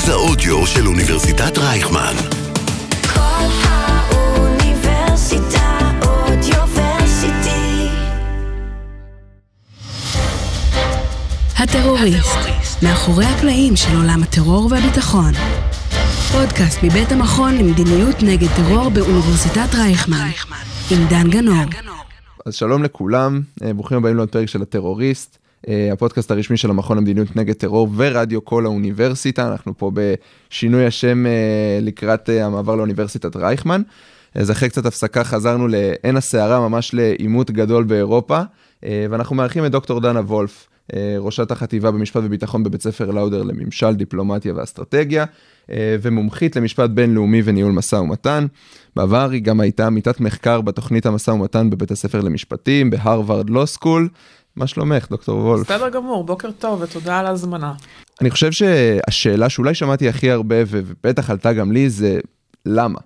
מרכז האודיו של אוניברסיטת רייכמן. כל האוניברסיטה אודיוורסיטי. הטרוריסט, מאחורי הקלעים של עולם הטרור והביטחון. פודקאסט מבית המכון למדיניות נגד טרור באוניברסיטת רייכמן, עם דן גנור. אז שלום לכולם, אה, ברוכים הבאים לעוד פרק של הטרוריסט, הפודקאסט הרשמי של המכון למדיניות נגד טרור ורדיו כל האוניברסיטה, אנחנו פה בשינוי השם אה, לקראת המעבר לאוניברסיטת רייכמן. אז אחרי קצת הפסקה חזרנו לעין הסערה, ממש לעימות גדול באירופה, ואנחנו מארחים את דוקטור דנה וולף, ראשת החטיבה במשפט וביטחון בבית ספר לאודר לממשל, דיפלומטיה ואסטרטגיה, ומומחית למשפט בינלאומי וניהול משא ומתן. בעבר היא גם הייתה עמיתת מחקר בתוכנית המשא ומתן בבית הספר למשפטים, בהרווארד לא סקול. מה שלומך, דוקטור וולף? בסדר גמור, בוקר טוב ותודה על ההזמנה. אני חושב שהשאלה שאולי שמעתי הכי הרבה, ובטח עלתה גם לי, זה למה?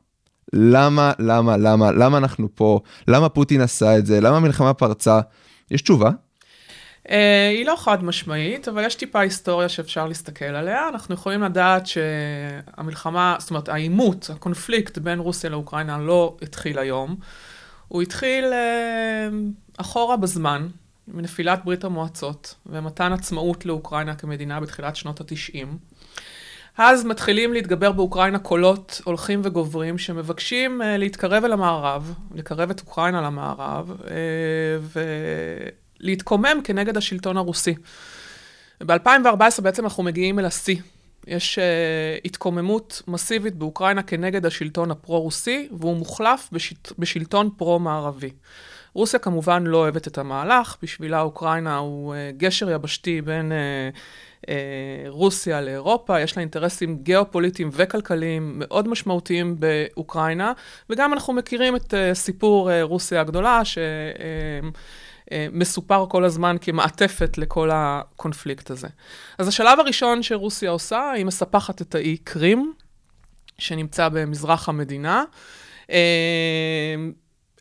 למה, למה, למה, למה אנחנו פה? למה פוטין עשה את זה? למה המלחמה פרצה? יש תשובה? Uh, היא לא חד משמעית, אבל יש טיפה היסטוריה שאפשר להסתכל עליה. אנחנו יכולים לדעת שהמלחמה, זאת אומרת, העימות, הקונפליקט בין רוסיה לאוקראינה לא התחיל היום. הוא התחיל uh, אחורה בזמן, מנפילת ברית המועצות ומתן עצמאות לאוקראינה כמדינה בתחילת שנות התשעים. אז מתחילים להתגבר באוקראינה קולות הולכים וגוברים שמבקשים uh, להתקרב אל המערב, לקרב את אוקראינה למערב, uh, ולהתקומם כנגד השלטון הרוסי. ב-2014 בעצם אנחנו מגיעים אל השיא. יש uh, התקוממות מסיבית באוקראינה כנגד השלטון הפרו-רוסי, והוא מוחלף בשלט, בשלטון פרו-מערבי. רוסיה כמובן לא אוהבת את המהלך, בשבילה אוקראינה הוא uh, גשר יבשתי בין uh, uh, רוסיה לאירופה, יש לה אינטרסים גיאופוליטיים וכלכליים מאוד משמעותיים באוקראינה, וגם אנחנו מכירים את uh, סיפור uh, רוסיה הגדולה, ש... Uh, מסופר כל הזמן כמעטפת לכל הקונפליקט הזה. אז השלב הראשון שרוסיה עושה, היא מספחת את האי קרים, שנמצא במזרח המדינה.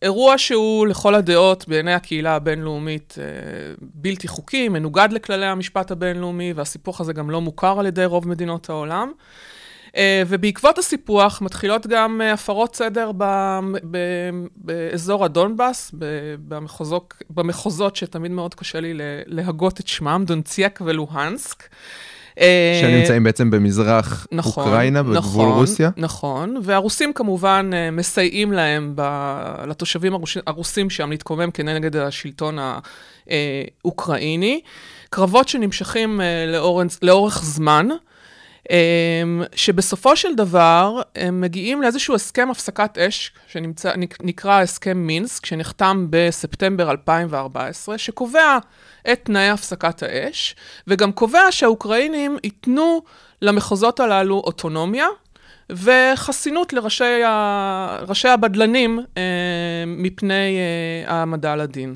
אירוע שהוא לכל הדעות בעיני הקהילה הבינלאומית אה, בלתי חוקי, מנוגד לכללי המשפט הבינלאומי, והסיפוח הזה גם לא מוכר על ידי רוב מדינות העולם. אה, ובעקבות הסיפוח מתחילות גם אה, הפרות סדר ב, ב, באזור הדונבאס, במחוזות, במחוזות שתמיד מאוד קשה לי להגות את שמם, דונציאק ולוהנסק. שנמצאים בעצם במזרח נכון, אוקראינה, בגבול נכון, רוסיה? נכון, והרוסים כמובן מסייעים להם, ב, לתושבים הרוש, הרוסים שם להתקומם כנגד השלטון האוקראיני. קרבות שנמשכים לאורך, לאורך זמן. אמ, שבסופו של דבר הם מגיעים לאיזשהו הסכם הפסקת אש, שנקרא הסכם מינסק, שנחתם בספטמבר 2014, שקובע את תנאי הפסקת האש, וגם קובע שהאוקראינים ייתנו למחוזות הללו אוטונומיה. וחסינות לראשי ה... הבדלנים אה, מפני אה, העמדה לדין.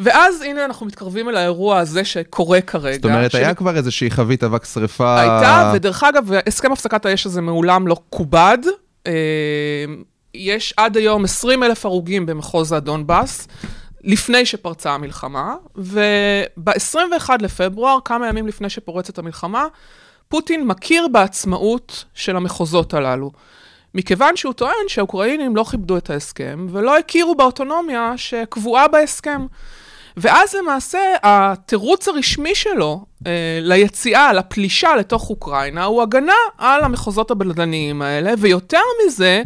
ואז הנה אנחנו מתקרבים אל האירוע הזה שקורה כרגע. זאת אומרת, ש... היה כבר איזושהי חבית אבק שריפה... הייתה, ודרך אגב, הסכם הפסקת האש הזה מעולם לא כובד. אה, יש עד היום 20 אלף הרוגים במחוז הדונבאס. לפני שפרצה המלחמה, וב-21 לפברואר, כמה ימים לפני שפורצת המלחמה, פוטין מכיר בעצמאות של המחוזות הללו. מכיוון שהוא טוען שהאוקראינים לא כיבדו את ההסכם ולא הכירו באוטונומיה שקבועה בהסכם. ואז למעשה התירוץ הרשמי שלו אה, ליציאה, לפלישה לתוך אוקראינה, הוא הגנה על המחוזות הבלדניים האלה, ויותר מזה,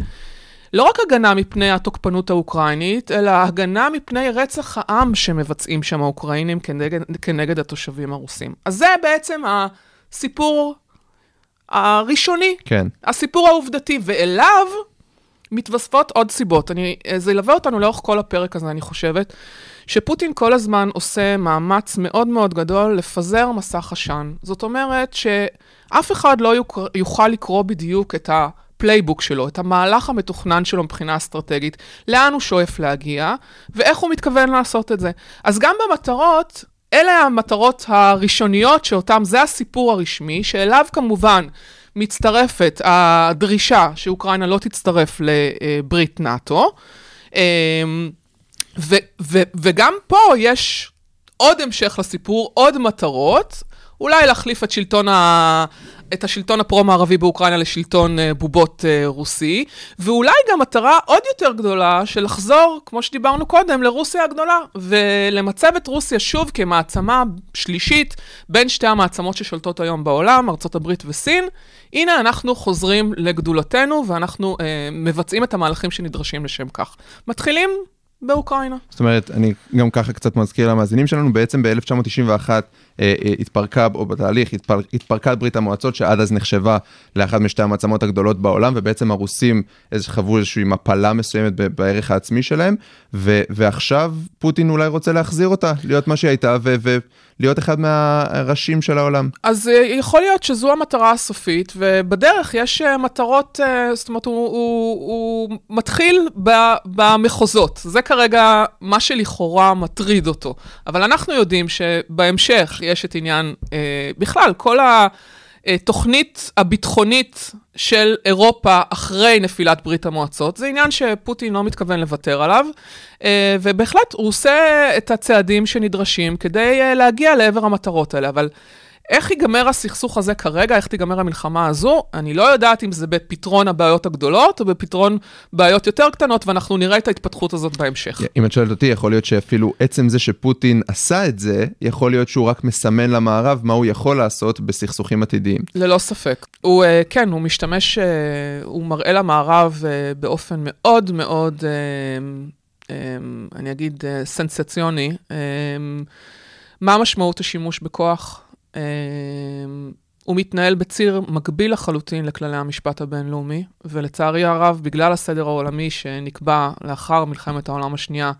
לא רק הגנה מפני התוקפנות האוקראינית, אלא הגנה מפני רצח העם שמבצעים שם האוקראינים כנגד, כנגד התושבים הרוסים. אז זה בעצם הסיפור הראשוני, כן. הסיפור העובדתי, ואליו מתווספות עוד סיבות. אני, זה ילווה אותנו לאורך כל הפרק הזה, אני חושבת. שפוטין כל הזמן עושה מאמץ מאוד מאוד גדול לפזר מסך עשן. זאת אומרת שאף אחד לא יוכל לקרוא בדיוק את ה playbook שלו, את המהלך המתוכנן שלו מבחינה אסטרטגית, לאן הוא שואף להגיע, ואיך הוא מתכוון לעשות את זה. אז גם במטרות, אלה המטרות הראשוניות שאותם, זה הסיפור הרשמי, שאליו כמובן מצטרפת הדרישה שאוקראינה לא תצטרף לברית נאט"ו. ו- ו- וגם פה יש עוד המשך לסיפור, עוד מטרות. אולי להחליף את שלטון ה... את השלטון הפרו-מערבי באוקראינה לשלטון אה, בובות אה, רוסי, ואולי גם מטרה עוד יותר גדולה של לחזור, כמו שדיברנו קודם, לרוסיה הגדולה, ולמצב את רוסיה שוב כמעצמה שלישית בין שתי המעצמות ששולטות היום בעולם, ארה"ב וסין. הנה אנחנו חוזרים לגדולתנו ואנחנו אה, מבצעים את המהלכים שנדרשים לשם כך. מתחילים באוקראינה. זאת אומרת, אני גם ככה קצת מזכיר למאזינים שלנו, בעצם ב-1991 אה, אה, התפרקה, או בתהליך, התפר, התפרקה ברית המועצות, שעד אז נחשבה לאחת משתי המעצמות הגדולות בעולם, ובעצם הרוסים איזה, חוו איזושהי מפלה מסוימת בערך העצמי שלהם, ו, ועכשיו פוטין אולי רוצה להחזיר אותה, להיות מה שהיא הייתה, ו, ולהיות אחד מהראשים של העולם. אז אה, יכול להיות שזו המטרה הסופית, ובדרך יש אה, מטרות, אה, זאת אומרת, הוא, הוא, הוא מתחיל ב, במחוזות. זה כרגע מה שלכאורה מטריד אותו. אבל אנחנו יודעים שבהמשך יש את עניין, בכלל, כל התוכנית הביטחונית של אירופה אחרי נפילת ברית המועצות, זה עניין שפוטין לא מתכוון לוותר עליו, אה, ובהחלט הוא עושה את הצעדים שנדרשים כדי אה, להגיע לעבר המטרות האלה, אבל... איך ייגמר הסכסוך הזה כרגע, איך תיגמר המלחמה הזו, אני לא יודעת אם זה בפתרון הבעיות הגדולות או בפתרון בעיות יותר קטנות, ואנחנו נראה את ההתפתחות הזאת בהמשך. אם את שואלת אותי, יכול להיות שאפילו עצם זה שפוטין עשה את זה, יכול להיות שהוא רק מסמן למערב מה הוא יכול לעשות בסכסוכים עתידיים. ללא ספק. הוא, אה, כן, הוא משתמש, אה, הוא מראה למערב אה, באופן מאוד מאוד, אני אגיד, סנסציוני, מה משמעות השימוש בכוח. הוא מתנהל בציר מקביל לחלוטין לכללי המשפט הבינלאומי, ולצערי הרב, בגלל הסדר העולמי שנקבע לאחר מלחמת העולם השנייה,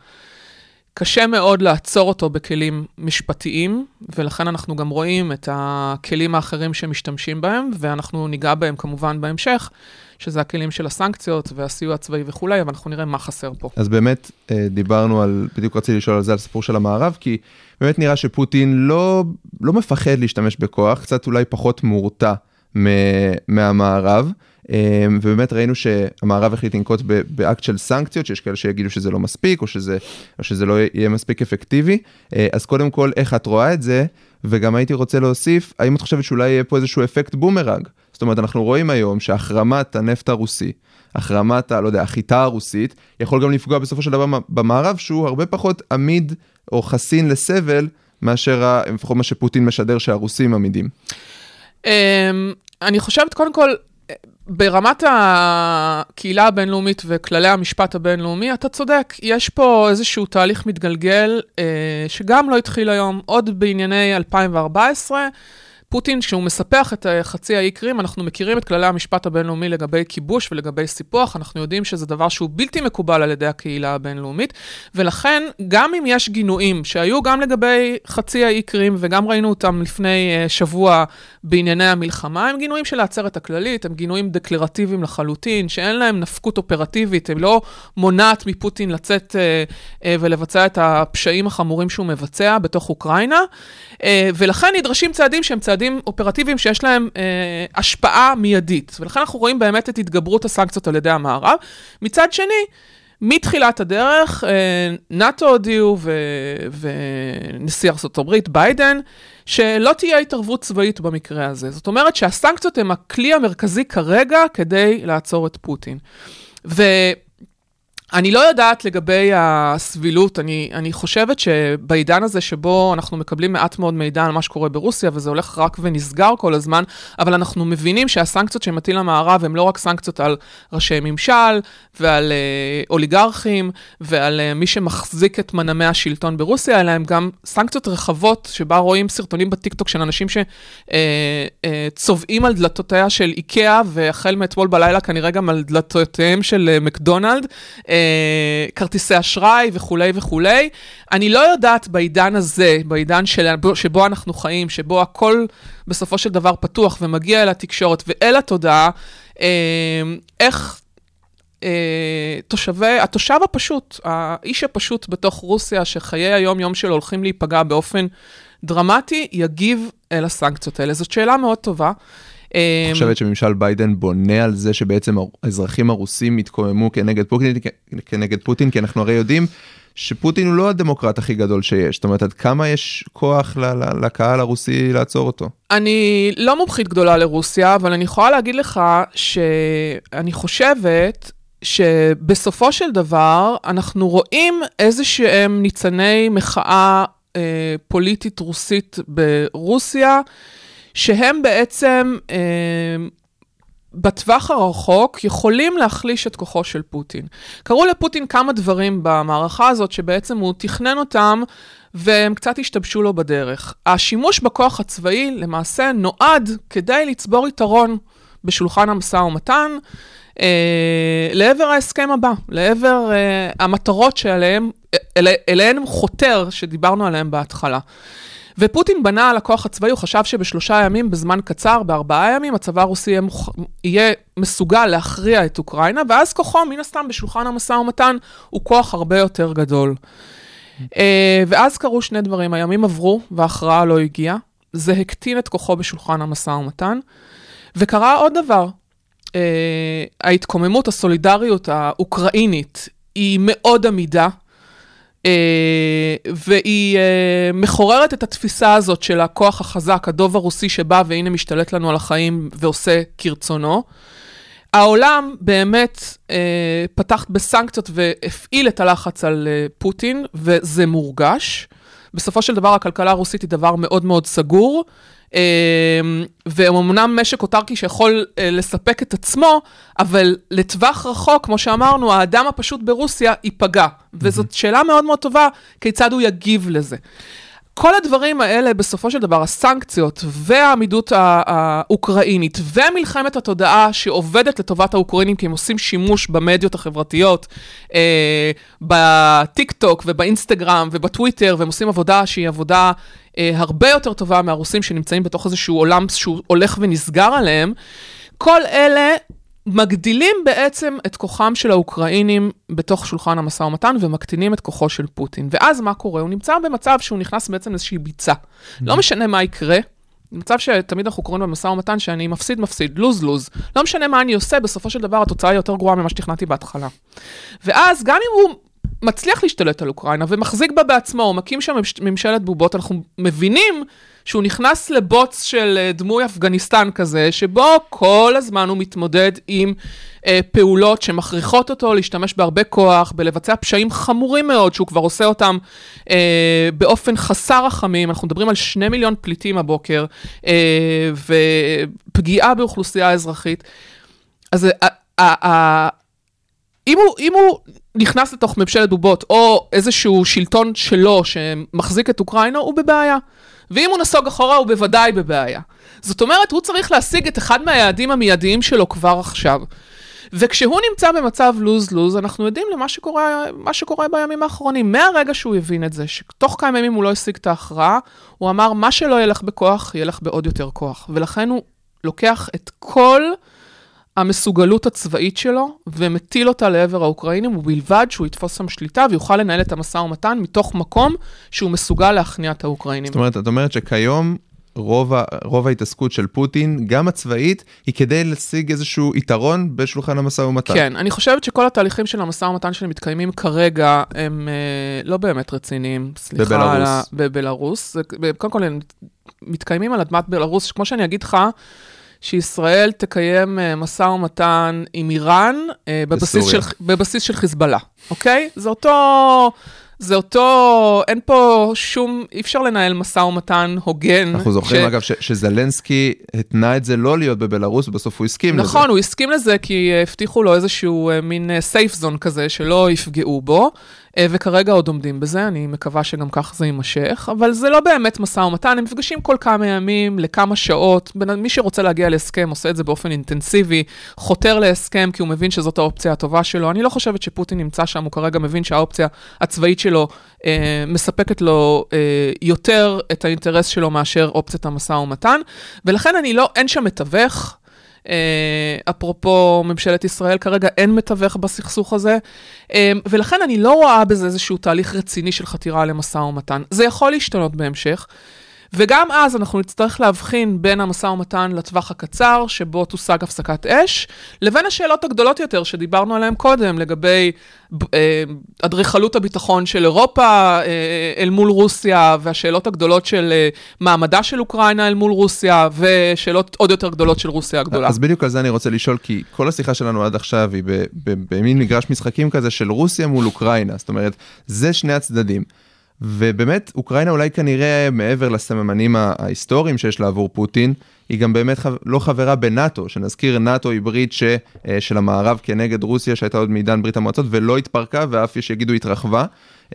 קשה מאוד לעצור אותו בכלים משפטיים, ולכן אנחנו גם רואים את הכלים האחרים שמשתמשים בהם, ואנחנו ניגע בהם כמובן בהמשך, שזה הכלים של הסנקציות והסיוע הצבאי וכולי, אבל אנחנו נראה מה חסר פה. אז באמת אה, דיברנו על, בדיוק רציתי לשאול על זה, על הסיפור של המערב, כי באמת נראה שפוטין לא, לא מפחד להשתמש בכוח, קצת אולי פחות מורתע מהמערב. אה, ובאמת ראינו שהמערב החליט לנקוט באקט של סנקציות, שיש כאלה שיגידו שזה לא מספיק, או שזה, או שזה לא יהיה מספיק אפקטיבי. אה, אז קודם כל, איך את רואה את זה? וגם הייתי רוצה להוסיף, האם את חושבת שאולי יהיה פה איזשהו אפקט בומרנג? זאת אומרת, אנחנו רואים היום שהחרמת הנפט הרוסי, החרמת, לא יודע, החיטה הרוסית, יכול גם לפגוע בסופו של דבר במערב, שהוא הרבה פחות עמיד או חסין לסבל, מאשר, לפחות מה שפוטין משדר שהרוסים עמידים. אמ, אני חושבת, קודם כל, ברמת הקהילה הבינלאומית וכללי המשפט הבינלאומי, אתה צודק, יש פה איזשהו תהליך מתגלגל אה, שגם לא התחיל היום, עוד בענייני 2014. פוטין, כשהוא מספח את אה, חצי האי קרים, אנחנו מכירים את כללי המשפט הבינלאומי לגבי כיבוש ולגבי סיפוח, אנחנו יודעים שזה דבר שהוא בלתי מקובל על ידי הקהילה הבינלאומית, ולכן, גם אם יש גינויים שהיו גם לגבי חצי האי קרים, וגם ראינו אותם לפני uh, שבוע בענייני המלחמה, הם גינויים של העצרת הכללית, הם גינויים דקלרטיביים לחלוטין, שאין להם נפקות אופרטיבית, הם לא מונעת מפוטין לצאת uh, uh, ולבצע את הפשעים החמורים שהוא מבצע בתוך אוקראינה, ולכן נדרשים צעדים שהם צעדים... צעדים אופרטיביים שיש להם אה, השפעה מיידית. ולכן אנחנו רואים באמת את התגברות הסנקציות על ידי המערב. מצד שני, מתחילת הדרך, אה, נאט"ו הודיעו ונשיא ארה"ב, ביידן, שלא תהיה התערבות צבאית במקרה הזה. זאת אומרת שהסנקציות הן הכלי המרכזי כרגע כדי לעצור את פוטין. ו... אני לא יודעת לגבי הסבילות, אני, אני חושבת שבעידן הזה שבו אנחנו מקבלים מעט מאוד מידע על מה שקורה ברוסיה, וזה הולך רק ונסגר כל הזמן, אבל אנחנו מבינים שהסנקציות שמטיל המערב הן לא רק סנקציות על ראשי ממשל ועל אה, אוליגרכים ועל אה, מי שמחזיק את מנעמי השלטון ברוסיה, אלא הן גם סנקציות רחבות, שבה רואים סרטונים בטיקטוק של אנשים שצובעים אה, אה, על דלתותיה של איקאה, והחל מאתמול בלילה כנראה גם על דלתותיהם של אה, מקדונלד. אה, כרטיסי אשראי וכולי וכולי. אני לא יודעת בעידן הזה, בעידן של, שבו אנחנו חיים, שבו הכל בסופו של דבר פתוח ומגיע אל התקשורת ואל התודעה, אה, איך אה, תושבי, התושב הפשוט, האיש הפשוט בתוך רוסיה, שחיי היום-יום שלו הולכים להיפגע באופן דרמטי, יגיב אל הסנקציות האלה. זאת שאלה מאוד טובה. את אמ, חושבת שממשל ביידן בונה על זה שבעצם האזרחים הרוסים יתקוממו כנגד פוטין, כנגד פוטין, כי אנחנו הרי יודעים שפוטין הוא לא הדמוקרט הכי גדול שיש, זאת אומרת עד כמה יש כוח לקהל הרוסי לעצור אותו. אני לא מומחית גדולה לרוסיה, אבל אני יכולה להגיד לך שאני חושבת שבסופו של דבר אנחנו רואים איזה שהם ניצני מחאה אה, פוליטית רוסית ברוסיה, שהם בעצם אה, בטווח הרחוק יכולים להחליש את כוחו של פוטין. קראו לפוטין כמה דברים במערכה הזאת שבעצם הוא תכנן אותם והם קצת השתבשו לו בדרך. השימוש בכוח הצבאי למעשה נועד כדי לצבור יתרון בשולחן המשא ומתן. אה, לעבר ההסכם הבא, לעבר אה, המטרות שעליהן, אל, אליהן הוא חותר, שדיברנו עליהן בהתחלה. ופוטין בנה על הכוח הצבאי, הוא חשב שבשלושה ימים, בזמן קצר, בארבעה ימים, הצבא הרוסי יהיה, מוכ... יהיה מסוגל להכריע את אוקראינה, ואז כוחו, מן הסתם, בשולחן המשא ומתן, הוא כוח הרבה יותר גדול. אה, ואז קרו שני דברים, הימים עברו וההכרעה לא הגיעה, זה הקטין את כוחו בשולחן המשא ומתן, וקרה עוד דבר, אה, ההתקוממות, הסולידריות האוקראינית היא מאוד עמידה, והיא אה, מחוררת את התפיסה הזאת של הכוח החזק, הדוב הרוסי שבא והנה משתלט לנו על החיים ועושה כרצונו. העולם באמת אה, פתח בסנקציות והפעיל את הלחץ על אה, פוטין, וזה מורגש. בסופו של דבר הכלכלה הרוסית היא דבר מאוד מאוד סגור, אה, ואומנם משק אוטרקי שיכול אה, לספק את עצמו, אבל לטווח רחוק, כמו שאמרנו, האדם הפשוט ברוסיה ייפגע. וזאת שאלה מאוד מאוד טובה, כיצד הוא יגיב לזה. כל הדברים האלה, בסופו של דבר, הסנקציות והעמידות הא- האוקראינית ומלחמת התודעה שעובדת לטובת האוקראינים, כי הם עושים שימוש במדיות החברתיות, אה, בטיק טוק ובאינסטגרם ובטוויטר, והם עושים עבודה שהיא עבודה אה, הרבה יותר טובה מהרוסים שנמצאים בתוך איזשהו עולם שהוא הולך ונסגר עליהם. כל אלה מגדילים בעצם את כוחם של האוקראינים בתוך שולחן המשא ומתן ומקטינים את כוחו של פוטין. ואז מה קורה? הוא נמצא במצב שהוא נכנס בעצם לאיזושהי ביצה. לא משנה מה יקרה, מצב שתמיד אנחנו קוראים במשא ומתן שאני מפסיד, מפסיד, לוז, לוז. לא משנה מה אני עושה, בסופו של דבר התוצאה היא יותר גרועה ממה שתכננתי בהתחלה. ואז גם אם הוא מצליח להשתלט על אוקראינה ומחזיק בה בעצמו, הוא מקים שם ממש- ממשלת בובות, אנחנו מבינים שהוא נכנס לבוץ של אה, דמוי אפגניסטן כזה, שבו כל הזמן הוא מתמודד עם אה, פעולות שמכריחות אותו להשתמש בהרבה כוח, בלבצע פשעים חמורים מאוד, שהוא כבר עושה אותם אה, באופן חסר רחמים. אנחנו מדברים על שני מיליון פליטים הבוקר, אה, ופגיעה באוכלוסייה אזרחית. אז ה- ה- ה- אם הוא, אם הוא נכנס לתוך ממשלת בובות, או איזשהו שלטון שלו שמחזיק את אוקראינה, הוא בבעיה. ואם הוא נסוג אחורה, הוא בוודאי בבעיה. זאת אומרת, הוא צריך להשיג את אחד מהיעדים המיידיים שלו כבר עכשיו. וכשהוא נמצא במצב לוז-לוז, אנחנו יודעים למה שקורה, שקורה בימים האחרונים. מהרגע שהוא הבין את זה, שתוך כמה ימים הוא לא השיג את ההכרעה, הוא אמר, מה שלא ילך בכוח, ילך בעוד יותר כוח. ולכן הוא לוקח את כל המסוגלות הצבאית שלו ומטיל אותה לעבר האוקראינים, ובלבד שהוא יתפוס שם שליטה ויוכל לנהל את המשא ומתן מתוך מקום שהוא מסוגל להכניע את האוקראינים. זאת אומרת, את אומרת שכיום רוב, ה, רוב ההתעסקות של פוטין, גם הצבאית, היא כדי להשיג איזשהו יתרון בשולחן המשא ומתן. כן, אני חושבת שכל התהליכים של המשא ומתן שמתקיימים כרגע הם אה, לא באמת רציניים. סליחה בבלארוס. ה- בבלארוס. זה- קודם כל, הם מתקיימים על אדמת בלארוס, כמו שאני אגיד לך, שישראל תקיים אה, משא ומתן עם איראן אה, בבסיס של. בבסיס של חיזבאללה, אוקיי? זה אותו... זה אותו, אין פה שום, אי אפשר לנהל משא ומתן הוגן. אנחנו זוכרים ש- אגב ש, שזלנסקי התנה את זה לא להיות בבלארוס, ובסוף הוא הסכים לזה. נכון, הוא הסכים לזה כי אה, הבטיחו לו איזשהו מין סייף זון כזה שלא יפגעו בו, וכרגע עוד עומדים בזה, אני מקווה שגם כך זה יימשך, אבל זה לא באמת משא ומתן, הם נפגשים כל כמה ימים, לכמה שעות, מי שרוצה להגיע להסכם עושה את זה באופן אינטנסיבי, חותר להסכם כי הוא מבין שזאת האופציה הטובה שלו. אני לא חושבת שפוטין נמצא שם, הוא כרגע מבין שהאופציה הצבאית שלו אה, מספקת לו אה, יותר את האינטרס שלו מאשר אופציית המשא ומתן, ולכן אני לא, אין שם מתווך. אה, אפרופו ממשלת ישראל, כרגע אין מתווך בסכסוך הזה, אה, ולכן אני לא רואה בזה איזשהו תהליך רציני של חתירה למשא ומתן. זה יכול להשתנות בהמשך, וגם אז אנחנו נצטרך להבחין בין המשא ומתן לטווח הקצר, שבו תושג הפסקת אש, לבין השאלות הגדולות יותר שדיברנו עליהן קודם, לגבי אה, אדריכלות הביטחון של אירופה אה, אל מול רוסיה, והשאלות הגדולות של אה, מעמדה של אוקראינה אל מול רוסיה, ושאלות עוד יותר גדולות של רוסיה הגדולה. אז בדיוק על זה אני רוצה לשאול, כי כל השיחה שלנו עד עכשיו היא במין מגרש משחקים כזה של רוסיה מול אוקראינה, זאת אומרת, זה שני הצדדים. ובאמת, אוקראינה אולי כנראה, מעבר לסממנים ההיסטוריים שיש לה עבור פוטין, היא גם באמת חב... לא חברה בנאטו, שנזכיר, נאטו היא ברית ש... אה, של המערב כנגד רוסיה, שהייתה עוד מעידן ברית המועצות, ולא התפרקה, ואף יש שיגידו התרחבה,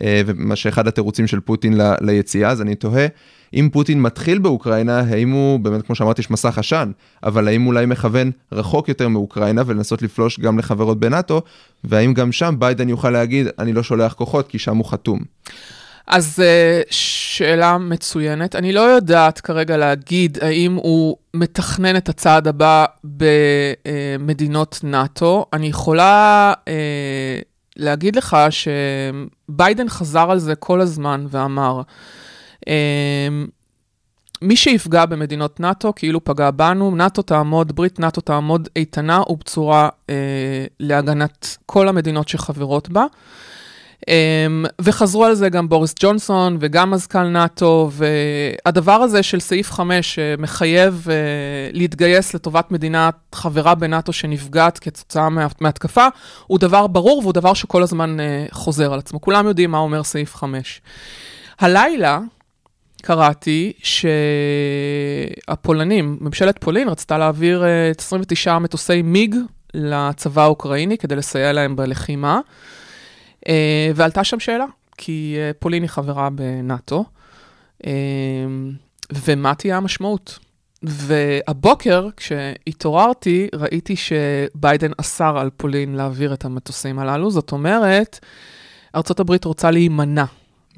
אה, ומה שאחד התירוצים של פוטין ל... ליציאה, אז אני תוהה, אם פוטין מתחיל באוקראינה, האם הוא, באמת, כמו שאמרתי, יש מסך עשן, אבל האם אולי מכוון רחוק יותר מאוקראינה, ולנסות לפלוש גם לחברות בנאטו, והאם גם שם ביידן יוכל להגיד, אני לא שולח כוחות, כי שם הוא חתום. אז אה, שאלה מצוינת. אני לא יודעת כרגע להגיד האם הוא מתכנן את הצעד הבא במדינות נאט"ו. אני יכולה אה, להגיד לך שביידן חזר על זה כל הזמן ואמר, אה, מי שיפגע במדינות נאט"ו כאילו פגע בנו, נאט"ו תעמוד, ברית נאט"ו תעמוד איתנה ובצורה אה, להגנת כל המדינות שחברות בה. Um, וחזרו על זה גם בוריס ג'ונסון וגם מזכ"ל נאט"ו, והדבר הזה של סעיף 5 שמחייב uh, להתגייס לטובת מדינה חברה בנאט"ו שנפגעת כתוצאה מה, מהתקפה, הוא דבר ברור והוא דבר שכל הזמן uh, חוזר על עצמו. כולם יודעים מה אומר סעיף 5. הלילה קראתי שהפולנים, ממשלת פולין רצתה להעביר uh, 29 מטוסי מיג לצבא האוקראיני כדי לסייע להם בלחימה. Uh, ועלתה שם שאלה, כי uh, פולין היא חברה בנאט"ו, uh, ומה תהיה המשמעות? והבוקר, כשהתעוררתי, ראיתי שביידן אסר על פולין להעביר את המטוסים הללו, זאת אומרת, ארה"ב רוצה להימנע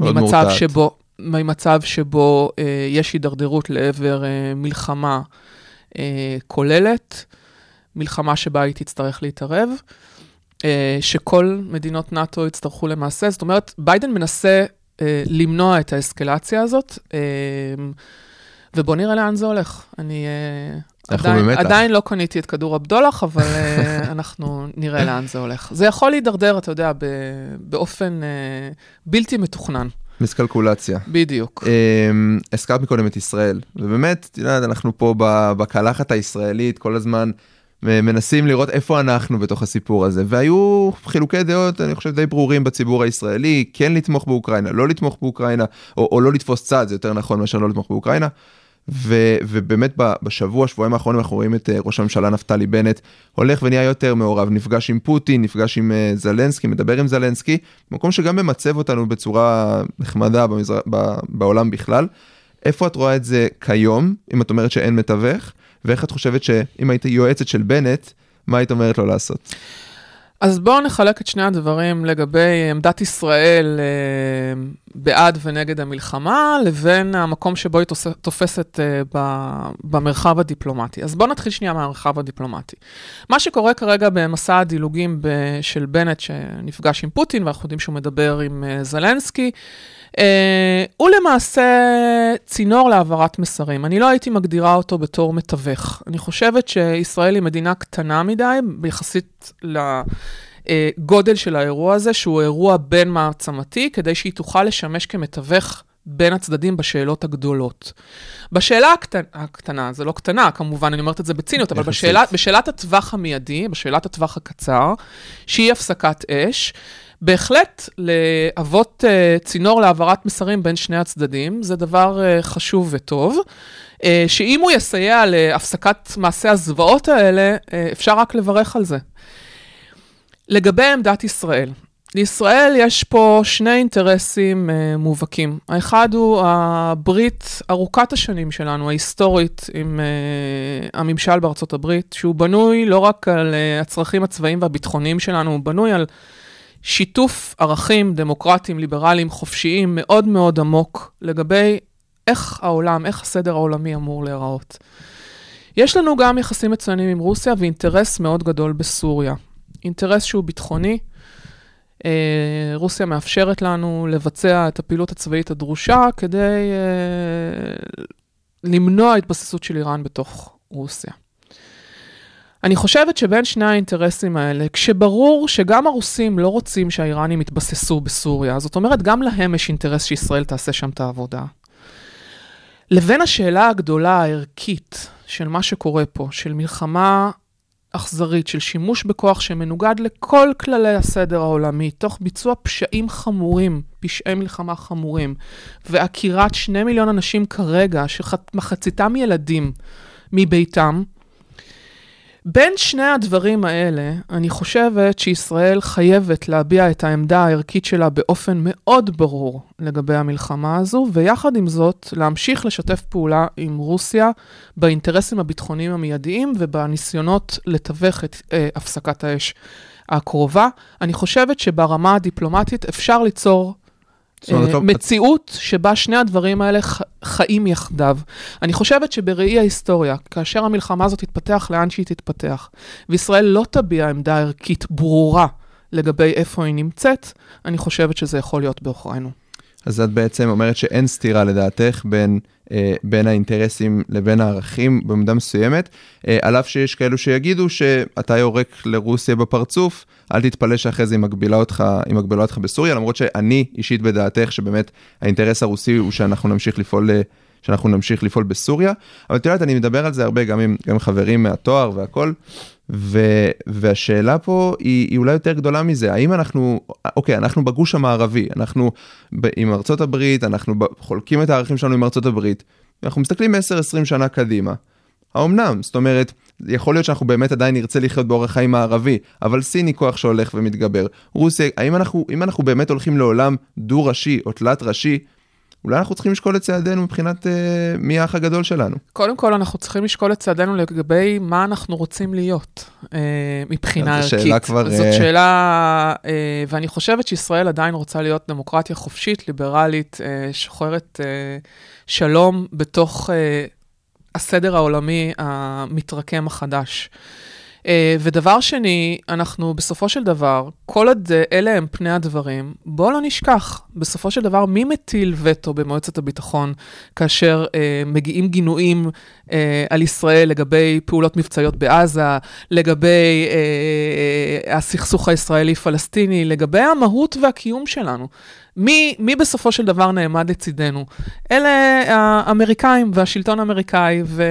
ממצב מורתעת. שבו, ממצב שבו uh, יש הידרדרות לעבר uh, מלחמה uh, כוללת, מלחמה שבה היא תצטרך להתערב. אה, שכל מדינות נאט"ו יצטרכו למעשה. זאת אומרת, ביידן מנסה אה, למנוע את האסקלציה הזאת, אה, ובוא נראה לאן זה הולך. אני אה, עדיין. עדיין לא קניתי את כדור הבדולח, אבל אה, אנחנו נראה לאן זה הולך. זה יכול להידרדר, אתה יודע, באופן אה, בלתי מתוכנן. מיסקלקולציה. בדיוק. הזכרת מקודם את ישראל, ובאמת, את יודעת, אנחנו פה בקלחת הישראלית כל הזמן מנסים לראות איפה אנחנו בתוך הסיפור הזה, והיו חילוקי דעות, אני חושב, די ברורים בציבור הישראלי, כן לתמוך באוקראינה, לא לתמוך באוקראינה, או, או לא לתפוס צד, זה יותר נכון מאשר לא לתמוך באוקראינה. ו, ובאמת בשבוע, שבועיים האחרונים אנחנו רואים את אה, ראש הממשלה נפתלי בנט הולך ונהיה יותר מעורב, נפגש עם פוטין, נפגש עם אה, זלנסקי, מדבר עם זלנסקי, מקום שגם ממצב אותנו בצורה נחמדה במזר... בעולם בכלל. איפה את רואה את זה כיום, אם את אומרת שאין מתווך, ואיך את חושבת שאם היית יועצת של בנט, מה היית אומרת לו לעשות? אז בואו נחלק את שני הדברים לגבי עמדת ישראל אה, בעד ונגד המלחמה, לבין המקום שבו היא תופסת אה, ב- במרחב הדיפלומטי. אז בואו נתחיל שנייה מהמרחב הדיפלומטי. מה שקורה כרגע במסע הדילוגים ב- של בנט, שנפגש עם פוטין, ואנחנו יודעים שהוא מדבר עם אה, זלנסקי, הוא למעשה צינור להעברת מסרים. אני לא הייתי מגדירה אותו בתור מתווך. אני חושבת שישראל היא מדינה קטנה מדי, ביחסית לגודל של האירוע הזה, שהוא אירוע בין מעצמתי, כדי שהיא תוכל לשמש כמתווך בין הצדדים בשאלות הגדולות. בשאלה הקטנה, הקטנה, זה לא קטנה, כמובן, אני אומרת את זה בציניות, אבל. בשאלה, בשאלת הטווח המיידי, בשאלת הטווח הקצר, שהיא הפסקת אש, בהחלט להוות uh, צינור להעברת מסרים בין שני הצדדים, זה דבר uh, חשוב וטוב, uh, שאם הוא יסייע להפסקת מעשי הזוועות האלה, uh, אפשר רק לברך על זה. לגבי עמדת ישראל, לישראל יש פה שני אינטרסים uh, מובהקים. האחד הוא הברית ארוכת השנים שלנו, ההיסטורית, עם uh, הממשל בארצות הברית, שהוא בנוי לא רק על uh, הצרכים הצבאיים והביטחוניים שלנו, הוא בנוי על שיתוף ערכים דמוקרטיים, ליברליים, חופשיים, מאוד מאוד עמוק, לגבי איך העולם, איך הסדר העולמי אמור להיראות. יש לנו גם יחסים מצוינים עם רוסיה ואינטרס מאוד גדול בסוריה. אינטרס שהוא ביטחוני. אה, רוסיה מאפשרת לנו לבצע את הפעילות הצבאית הדרושה כדי אה, למנוע התבססות של איראן בתוך רוסיה. אני חושבת שבין שני האינטרסים האלה, כשברור שגם הרוסים לא רוצים שהאיראנים יתבססו בסוריה, זאת אומרת, גם להם יש אינטרס שישראל תעשה שם את העבודה. לבין השאלה הגדולה הערכית של מה שקורה פה, של מלחמה אכזרית, של שימוש בכוח שמנוגד לכל כללי הסדר העולמי, תוך ביצוע פשעים חמורים, פשעי מלחמה חמורים, ועקירת שני מיליון אנשים כרגע, שמחציתם ילדים, מביתם, בין שני הדברים האלה, אני חושבת שישראל חייבת להביע את העמדה הערכית שלה באופן מאוד ברור לגבי המלחמה הזו, ויחד עם זאת, להמשיך לשתף פעולה עם רוסיה באינטרסים הביטחוניים המיידיים ובניסיונות לתווך את אה, הפסקת האש הקרובה. אני חושבת שברמה הדיפלומטית אפשר ליצור זאת אומרת, אה, לא- מציאות שבה שני הדברים האלה חיים יחדיו. אני חושבת שבראי ההיסטוריה, כאשר המלחמה הזאת תתפתח לאן שהיא תתפתח, וישראל לא תביע עמדה ערכית ברורה לגבי איפה היא נמצאת, אני חושבת שזה יכול להיות בעוכרינו. אז את בעצם אומרת שאין סתירה לדעתך בין, אה, בין האינטרסים לבין הערכים במידה מסוימת, אה, על אף שיש כאלו שיגידו שאתה יורק לרוסיה בפרצוף, אל תתפלא שאחרי זה היא מגבילה אותך, היא מגבילה אותך בסוריה, למרות שאני אישית בדעתך שבאמת האינטרס הרוסי הוא שאנחנו נמשיך לפעול, אה, שאנחנו נמשיך לפעול בסוריה, אבל את יודעת, אני מדבר על זה הרבה גם עם, גם עם חברים מהתואר והכל, ו, והשאלה פה היא, היא אולי יותר גדולה מזה, האם אנחנו, אוקיי, אנחנו בגוש המערבי, אנחנו ב, עם ארצות הברית, אנחנו ב, חולקים את הערכים שלנו עם ארצות הברית, אנחנו מסתכלים 10-20 שנה קדימה. האומנם? זאת אומרת, יכול להיות שאנחנו באמת עדיין נרצה לחיות באורח חיים מערבי, אבל סין היא כוח שהולך ומתגבר. רוסיה, האם אנחנו, אם אנחנו באמת הולכים לעולם דו-ראשי או תלת-ראשי, אולי אנחנו צריכים לשקול את צעדינו מבחינת אה, מי האח הגדול שלנו. קודם כל, אנחנו צריכים לשקול את צעדינו לגבי מה אנחנו רוצים להיות אה, מבחינה זו ערכית. שאלה כבר, זאת אה, שאלה, אה, ואני חושבת שישראל עדיין רוצה להיות דמוקרטיה חופשית, ליברלית, אה, שוחרת אה, שלום בתוך אה, הסדר העולמי המתרקם החדש. אה, ודבר שני, אנחנו בסופו של דבר, כל עוד אלה הם פני הדברים, בואו לא נשכח, בסופו של דבר, מי מטיל וטו במועצת הביטחון כאשר אה, מגיעים גינויים אה, על ישראל לגבי פעולות מבצעיות בעזה, לגבי אה, הסכסוך הישראלי-פלסטיני, לגבי המהות והקיום שלנו? מי, מי בסופו של דבר נעמד לצידנו? אלה האמריקאים והשלטון האמריקאי, ו...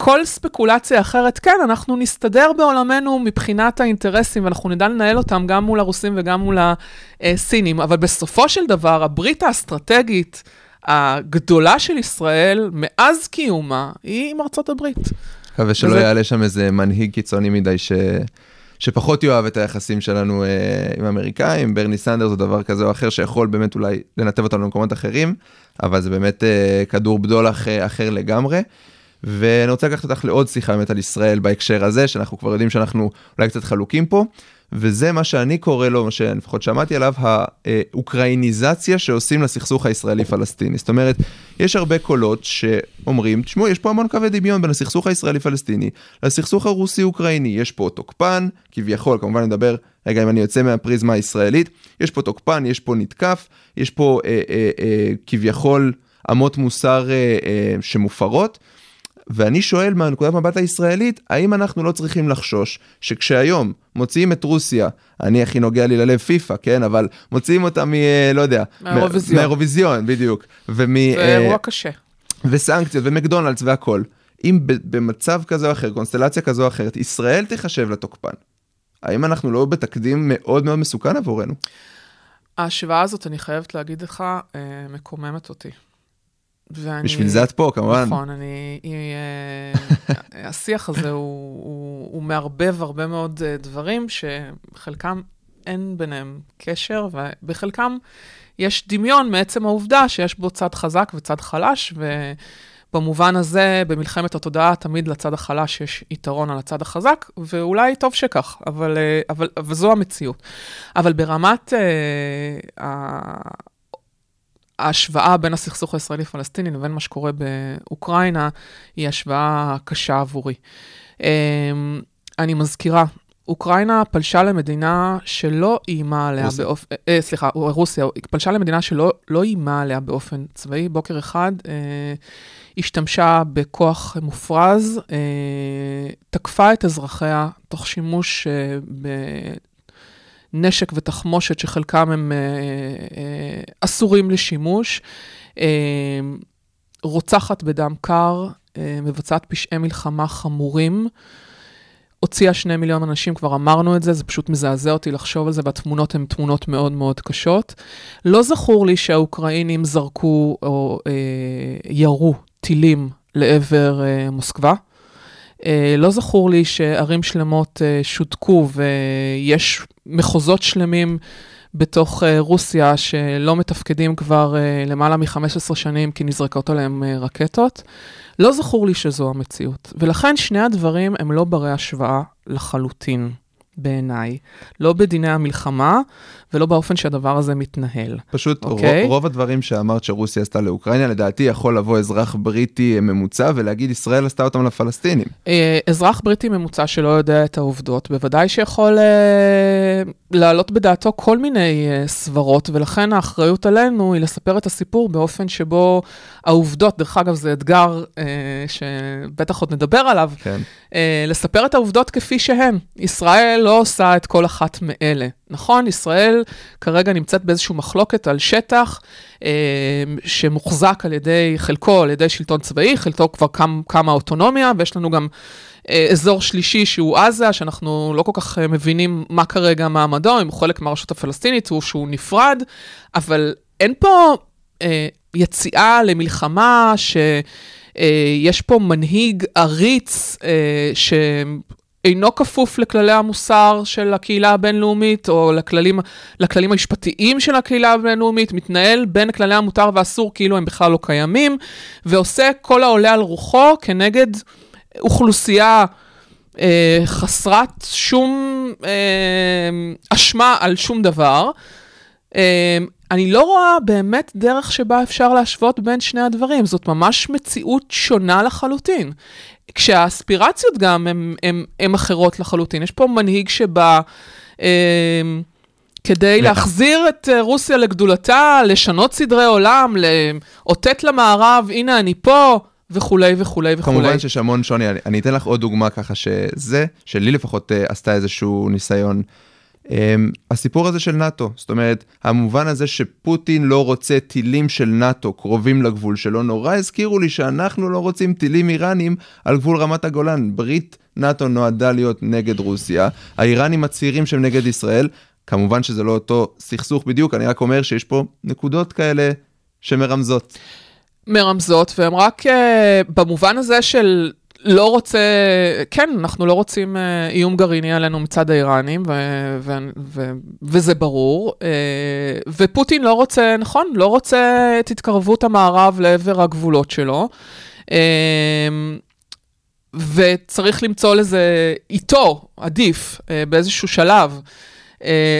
כל ספקולציה אחרת, כן, אנחנו נסתדר בעולמנו מבחינת האינטרסים, ואנחנו נדע לנהל אותם גם מול הרוסים וגם מול הסינים, אבל בסופו של דבר, הברית האסטרטגית הגדולה של ישראל, מאז קיומה, היא עם ארצות הברית. מקווה שלא וזה- יעלה שם איזה מנהיג קיצוני מדי ש... שפחות יאהב את היחסים שלנו אה, עם האמריקאים, ברני סנדרס או דבר כזה או אחר שיכול באמת אולי לנתב אותנו למקומות אחרים, אבל זה באמת אה, כדור בדולח אה, אחר לגמרי. ואני רוצה לקחת אותך לעוד שיחה באמת על ישראל בהקשר הזה, שאנחנו כבר יודעים שאנחנו אולי קצת חלוקים פה, וזה מה שאני קורא לו, מה שלפחות שמעתי עליו, האוקראיניזציה שעושים לסכסוך הישראלי-פלסטיני. זאת אומרת, יש הרבה קולות שאומרים, תשמעו, יש פה המון קווי דמיון בין הסכסוך הישראלי-פלסטיני לסכסוך הרוסי-אוקראיני. יש פה תוקפן, כביכול, כמובן נדבר, רגע, אם אני יוצא מהפריזמה הישראלית, יש פה תוקפן, יש פה נתקף, יש פה אה, אה, אה, כביכול אמות מוסר אה, אה, שמופרות. ואני שואל מהנקודת מבט הישראלית, האם אנחנו לא צריכים לחשוש שכשהיום מוציאים את רוסיה, אני הכי נוגע לי ללב פיפא, כן? אבל מוציאים אותה מ... אה, לא יודע. מהאירוויזיון. מהאירוויזיון, בדיוק. ומ... זה אה, אירוע קשה. וסנקציות ומקדונלדס והכל. אם במצב כזה או אחר, קונסטלציה כזו או אחרת, ישראל תיחשב לתוקפן. האם אנחנו לא בתקדים מאוד מאוד מסוכן עבורנו? ההשוואה הזאת, אני חייבת להגיד לך, אה, מקוממת אותי. ואני... בשביל זה את פה, כמובן. נכון, אני... אה, השיח הזה הוא, הוא, הוא מערבב הרבה מאוד אה, דברים שחלקם אין ביניהם קשר, ובחלקם יש דמיון מעצם העובדה שיש בו צד חזק וצד חלש, ובמובן הזה, במלחמת התודעה, תמיד לצד החלש יש יתרון על הצד החזק, ואולי טוב שכך, אבל, אה, אבל, אבל זו המציאות. אבל ברמת אה, ההשוואה בין הסכסוך הישראלי-פלסטיני לבין מה שקורה באוקראינה, היא השוואה קשה עבורי. אמ, אני מזכירה, אוקראינה פלשה למדינה שלא איימה עליה רוסיה. באופן, אה, סליחה, רוסיה, פלשה למדינה שלא לא איימה עליה באופן צבאי. בוקר אחד אה, השתמשה בכוח מופרז, אה, תקפה את אזרחיה תוך שימוש אה, בנשק ותחמושת שחלקם הם אה, אה, אסורים לשימוש. אה, רוצחת בדם קר, מבצעת פשעי מלחמה חמורים. הוציאה שני מיליון אנשים, כבר אמרנו את זה, זה פשוט מזעזע אותי לחשוב על זה, והתמונות הן תמונות מאוד מאוד קשות. לא זכור לי שהאוקראינים זרקו או אה, ירו טילים לעבר אה, מוסקבה. אה, לא זכור לי שערים שלמות אה, שותקו ויש מחוזות שלמים בתוך אה, רוסיה שלא מתפקדים כבר אה, למעלה מ-15 שנים כי נזרקות עליהם אה, רקטות. לא זכור לי שזו המציאות, ולכן שני הדברים הם לא ברי השוואה לחלוטין, בעיניי. לא בדיני המלחמה ולא באופן שהדבר הזה מתנהל. פשוט אוקיי. רוב, הדברים שאמרת שרוסיה עשתה לאוקראינה, לדעתי יכול לבוא אזרח בריטי ממוצע ולהגיד ישראל עשתה אותם לפלסטינים. אה, אזרח בריטי ממוצע שלא יודע את העובדות, בוודאי שיכול אה, להעלות בדעתו כל מיני אה, סברות, ולכן האחריות עלינו היא לספר את הסיפור באופן שבו העובדות, דרך אגב, זה אתגר אה, שבטח עוד נדבר עליו, כן. אה, לספר את העובדות כפי שהן. ישראל לא עושה את כל אחת מאלה. נכון, ישראל כרגע נמצאת באיזושהי מחלוקת על שטח אה, שמוחזק על ידי, חלקו על ידי שלטון צבאי, חלקו כבר קם, קמה אוטונומיה, ויש לנו גם אה, אזור שלישי שהוא עזה, שאנחנו לא כל כך אה, מבינים מה כרגע מעמדו, אם הוא חלק מהרשות הפלסטינית או שהוא נפרד, אבל אין פה אה, יציאה למלחמה ש... אה, יש פה מנהיג עריץ אה, שאינו כפוף לכללי המוסר של הקהילה הבינלאומית, או לכללים, לכללים המשפטיים של הקהילה הבינלאומית, מתנהל בין כללי המותר והאסור כאילו הם בכלל לא קיימים, ועושה כל העולה על רוחו כנגד אוכלוסייה אה, חסרת שום אה, אשמה על שום דבר. אה, אני לא רואה באמת דרך שבה אפשר להשוות בין שני הדברים, זאת ממש מציאות שונה לחלוטין. כשהאספירציות גם הן אחרות לחלוטין. יש פה מנהיג שבא אה, כדי להחזיר את אה, רוסיה לגדולתה, לשנות סדרי עולם, לאותת למערב, הנה אני פה. וכולי וכולי וכולי. כמובן שיש המון שוני, אני, אני אתן לך עוד דוגמה ככה שזה, שלי לפחות uh, עשתה איזשהו ניסיון. Um, הסיפור הזה של נאטו, זאת אומרת, המובן הזה שפוטין לא רוצה טילים של נאטו קרובים לגבול שלו, נורא הזכירו לי שאנחנו לא רוצים טילים איראנים על גבול רמת הגולן. ברית נאטו נועדה להיות נגד רוסיה, האיראנים מצהירים שהם נגד ישראל, כמובן שזה לא אותו סכסוך בדיוק, אני רק אומר שיש פה נקודות כאלה שמרמזות. מרמזות, והם רק uh, במובן הזה של לא רוצה, כן, אנחנו לא רוצים uh, איום גרעיני עלינו מצד האיראנים, ו- ו- ו- וזה ברור. Uh, ופוטין לא רוצה, נכון, לא רוצה את התקרבות המערב לעבר הגבולות שלו. Uh, וצריך למצוא לזה איתו, עדיף, באיזשהו שלב,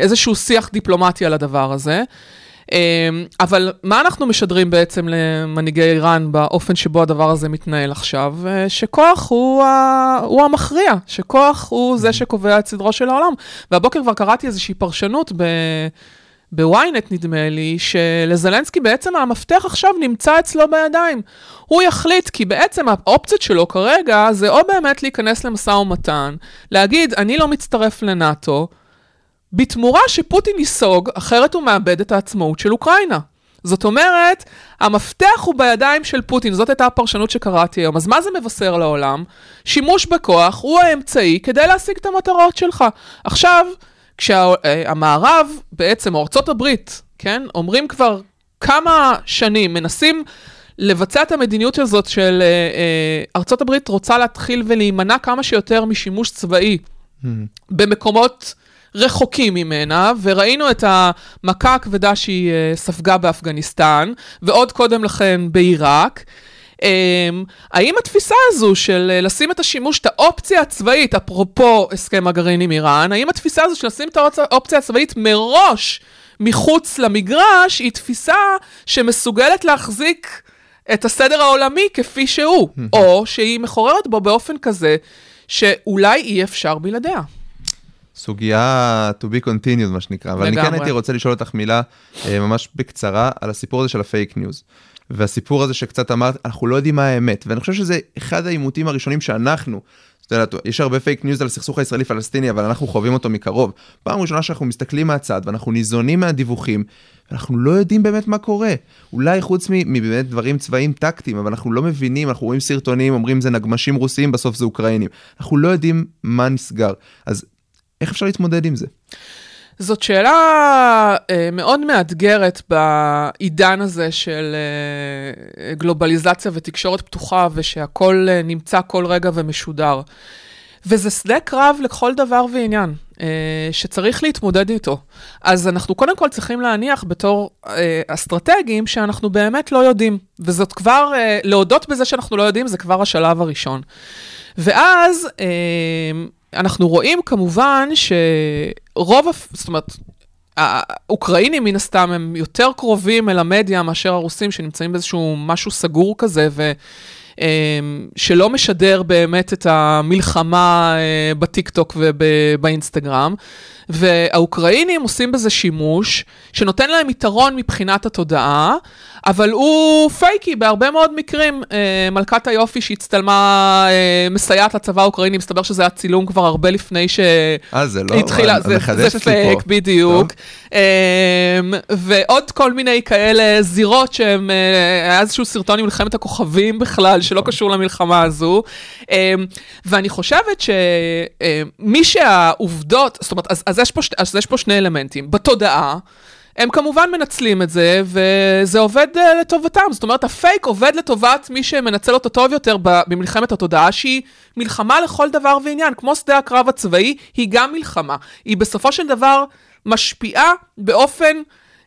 איזשהו שיח דיפלומטי על הדבר הזה. אמ, אבל מה אנחנו משדרים בעצם למנהיגי איראן באופן שבו הדבר הזה מתנהל עכשיו? אה, שכוח הוא, ה... הוא המכריע, שכוח הוא זה שקובע את סדרו של העולם. והבוקר כבר קראתי איזושהי פרשנות ב... בוויינט נדמה לי, שלזלנסקי בעצם המפתח עכשיו נמצא אצלו בידיים. הוא יחליט, כי בעצם האופציות שלו כרגע זה או באמת להיכנס למשא ומתן, להגיד, אני לא מצטרף לנאטו, בתמורה שפוטין ייסוג, אחרת הוא מאבד את העצמאות של אוקראינה. זאת אומרת, המפתח הוא בידיים של פוטין, זאת הייתה הפרשנות שקראתי היום. אז מה זה מבשר לעולם? שימוש בכוח הוא האמצעי כדי להשיג את המטרות שלך. עכשיו, כשהמערב, בעצם, או ארצות הברית, כן, אומרים כבר כמה שנים, מנסים לבצע את המדיניות הזאת של אה, אה, ארצות הברית רוצה להתחיל ולהימנע כמה שיותר משימוש צבאי במקומות רחוקים ממנה, וראינו את המכה הכבדה שהיא ספגה באפגניסטן, ועוד קודם לכן בעיראק. Um, האם התפיסה הזו של uh, לשים את השימוש, את האופציה הצבאית, אפרופו הסכם הגרעין עם איראן, האם התפיסה הזו של לשים את האופציה הצבאית מראש מחוץ למגרש, היא תפיסה שמסוגלת להחזיק את הסדר העולמי כפי שהוא, או שהיא מחוררת בו באופן כזה שאולי אי אפשר בלעדיה. סוגיה to be continued מה שנקרא, אבל אני כן לגמרי. הייתי רוצה לשאול אותך מילה אה, ממש בקצרה על הסיפור הזה של הפייק ניוז. והסיפור הזה שקצת אמרת, אנחנו לא יודעים מה האמת, ואני חושב שזה אחד העימותים הראשונים שאנחנו, את יודעת, יש הרבה פייק ניוז על הסכסוך הישראלי-פלסטיני, אבל אנחנו חווים אותו מקרוב. פעם ראשונה שאנחנו מסתכלים מהצד ואנחנו ניזונים מהדיווחים, ואנחנו לא יודעים באמת מה קורה. אולי חוץ מבאמת דברים צבאיים טקטיים, אבל אנחנו לא מבינים, אנחנו רואים סרטונים, אומרים זה נגמשים רוסיים, בסוף זה אוקראינים. אנחנו לא יודעים מה נסגר. אז איך אפשר להתמודד עם זה? זאת שאלה אה, מאוד מאתגרת בעידן הזה של אה, גלובליזציה ותקשורת פתוחה ושהכול אה, נמצא כל רגע ומשודר. וזה שדה קרב לכל דבר ועניין, שצריך להתמודד איתו. אז אנחנו קודם כל צריכים להניח בתור אה, אסטרטגים שאנחנו באמת לא יודעים. וזאת כבר, אה, להודות בזה שאנחנו לא יודעים, זה כבר השלב הראשון. ואז אה, אנחנו רואים כמובן שרוב, זאת אומרת, האוקראינים מן הסתם הם יותר קרובים אל המדיה מאשר הרוסים שנמצאים באיזשהו משהו סגור כזה, ו... אמ, שלא משדר באמת את המלחמה אה, בטיקטוק ובאינסטגרם. והאוקראינים עושים בזה שימוש שנותן להם יתרון מבחינת התודעה, אבל הוא פייקי בהרבה מאוד מקרים. אה, מלכת היופי שהצטלמה אה, מסייעת לצבא האוקראיני, מסתבר שזה היה צילום כבר הרבה לפני ש... אה, זה לא... זה, מחדש זה לי פה. פייק, בדיוק. Um, ועוד כל מיני כאלה זירות שהם, היה איזשהו סרטון עם מלחמת הכוכבים בכלל, שלא קשור למלחמה הזו. ואני חושבת שמי שהעובדות, זאת אומרת, אז, אז, יש פה, אז יש פה שני אלמנטים. בתודעה, הם כמובן מנצלים את זה, וזה עובד uh, לטובתם. זאת אומרת, הפייק עובד לטובת מי שמנצל אותו טוב יותר במלחמת התודעה, שהיא מלחמה לכל דבר ועניין. כמו שדה הקרב הצבאי, היא גם מלחמה. היא בסופו של דבר משפיעה באופן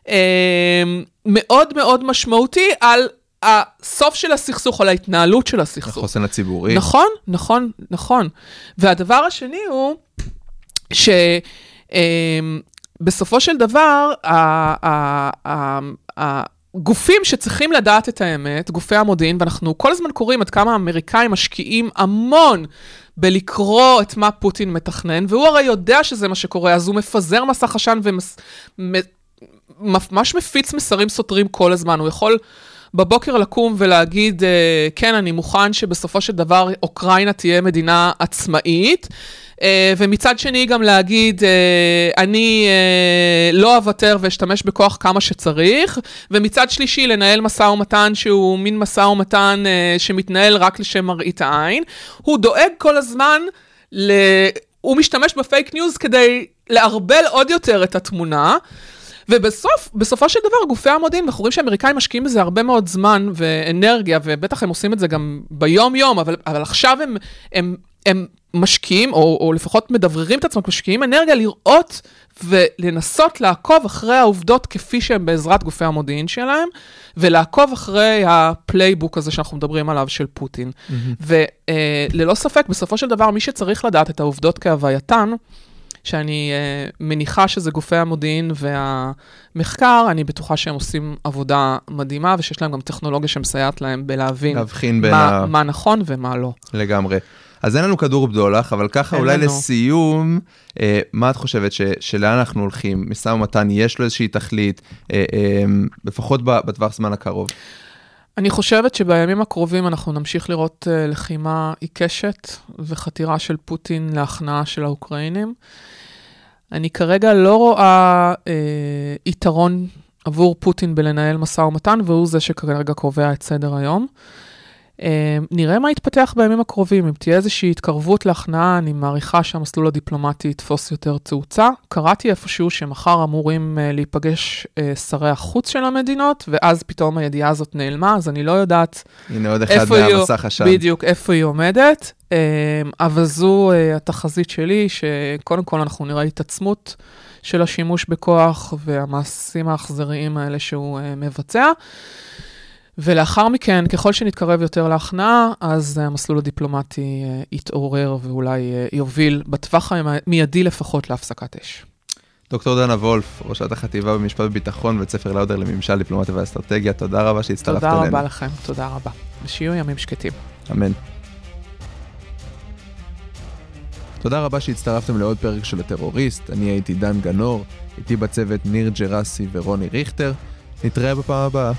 אה, מאוד מאוד משמעותי על הסוף של הסכסוך, על ההתנהלות של הסכסוך. החוסן הציבורי. נכון, נכון, נכון. והדבר השני הוא שבסופו של דבר, הגופים שצריכים לדעת את האמת, גופי המודיעין, ואנחנו כל הזמן קוראים עד כמה האמריקאים משקיעים המון בלקרוא את מה פוטין מתכנן, והוא הרי יודע שזה מה שקורה, אז הוא מפזר מסך עשן וממש מפיץ מסרים סותרים כל הזמן. הוא יכול בבוקר לקום ולהגיד, אה, כן, אני מוכן שבסופו של דבר אוקראינה תהיה מדינה עצמאית, אה, ומצד שני גם להגיד, אה, אני לא אוותר ואשתמש בכוח כמה שצריך, ומצד שלישי לנהל משא ומתן שהוא מין משא ומתן שמתנהל רק לשם מראית העין. הוא דואג כל הזמן ל... הוא משתמש בפייק ניוז כדי לערבל עוד יותר את התמונה. ובסוף, בסופו של דבר, גופי המודיעין, אנחנו רואים שהאמריקאים משקיעים בזה הרבה מאוד זמן ואנרגיה, ובטח הם עושים את זה גם ביום-יום, אבל, אבל עכשיו הם, הם, הם משקיעים, או, או לפחות מדבררים את עצמם, משקיעים אנרגיה לראות ולנסות לעקוב אחרי העובדות כפי שהן בעזרת גופי המודיעין שלהם, ולעקוב אחרי ה playbook הזה שאנחנו מדברים עליו של פוטין. וללא ספק, בסופו של דבר, מי שצריך לדעת את העובדות כהווייתן, שאני אה, מניחה שזה גופי המודיעין והמחקר, אני בטוחה שהם עושים עבודה מדהימה ושיש להם גם טכנולוגיה שמסייעת להם בלהבין מה, ה... מה נכון ומה לא. לגמרי. אז אין לנו כדור בדולח, אבל ככה אולי לנו. לסיום, אה, מה את חושבת, ש, שלאן אנחנו הולכים? משא ומתן, יש לו איזושהי תכלית, אה, אה, לפחות בטווח זמן הקרוב. אני חושבת שבימים הקרובים אנחנו נמשיך לראות uh, לחימה עיקשת וחתירה של פוטין להכנעה של האוקראינים. אני כרגע לא רואה uh, יתרון עבור פוטין בלנהל משא ומתן, והוא זה שכרגע קובע את סדר היום. Uh, נראה מה יתפתח בימים הקרובים, אם תהיה איזושהי התקרבות להכנעה, אני מעריכה שהמסלול הדיפלומטי יתפוס יותר תאוצה. קראתי איפשהו שמחר אמורים uh, להיפגש uh, שרי החוץ של המדינות, ואז פתאום הידיעה הזאת נעלמה, אז אני לא יודעת הנה עוד אחד איפה היא, מהמסך. בדיוק, איפה היא עומדת. Um, אבל זו uh, התחזית שלי, שקודם כל אנחנו נראה התעצמות של השימוש בכוח והמעשים האכזריים האלה שהוא מבצע. ולאחר מכן, ככל שנתקרב יותר להכנעה, אז אה, המסלול הדיפלומטי אה, יתעורר ואולי אה, יוביל בטווח המיידי לפחות להפסקת אש. דוקטור דנה וולף, ראשת החטיבה במשפט וביטחון בבית ספר לאודר לממשל, דיפלומטיה ואסטרטגיה, תודה רבה שהצטרפת תודה אלינו. רבה לכם, תודה רבה. ושיהיו ימים שקטים. אמן. תודה רבה שהצטרפתם לעוד פרק של הטרוריסט, אני הייתי דן גנור, איתי בצוות ניר ג'רסי ורוני ריכטר, נתראה בפעם הבאה.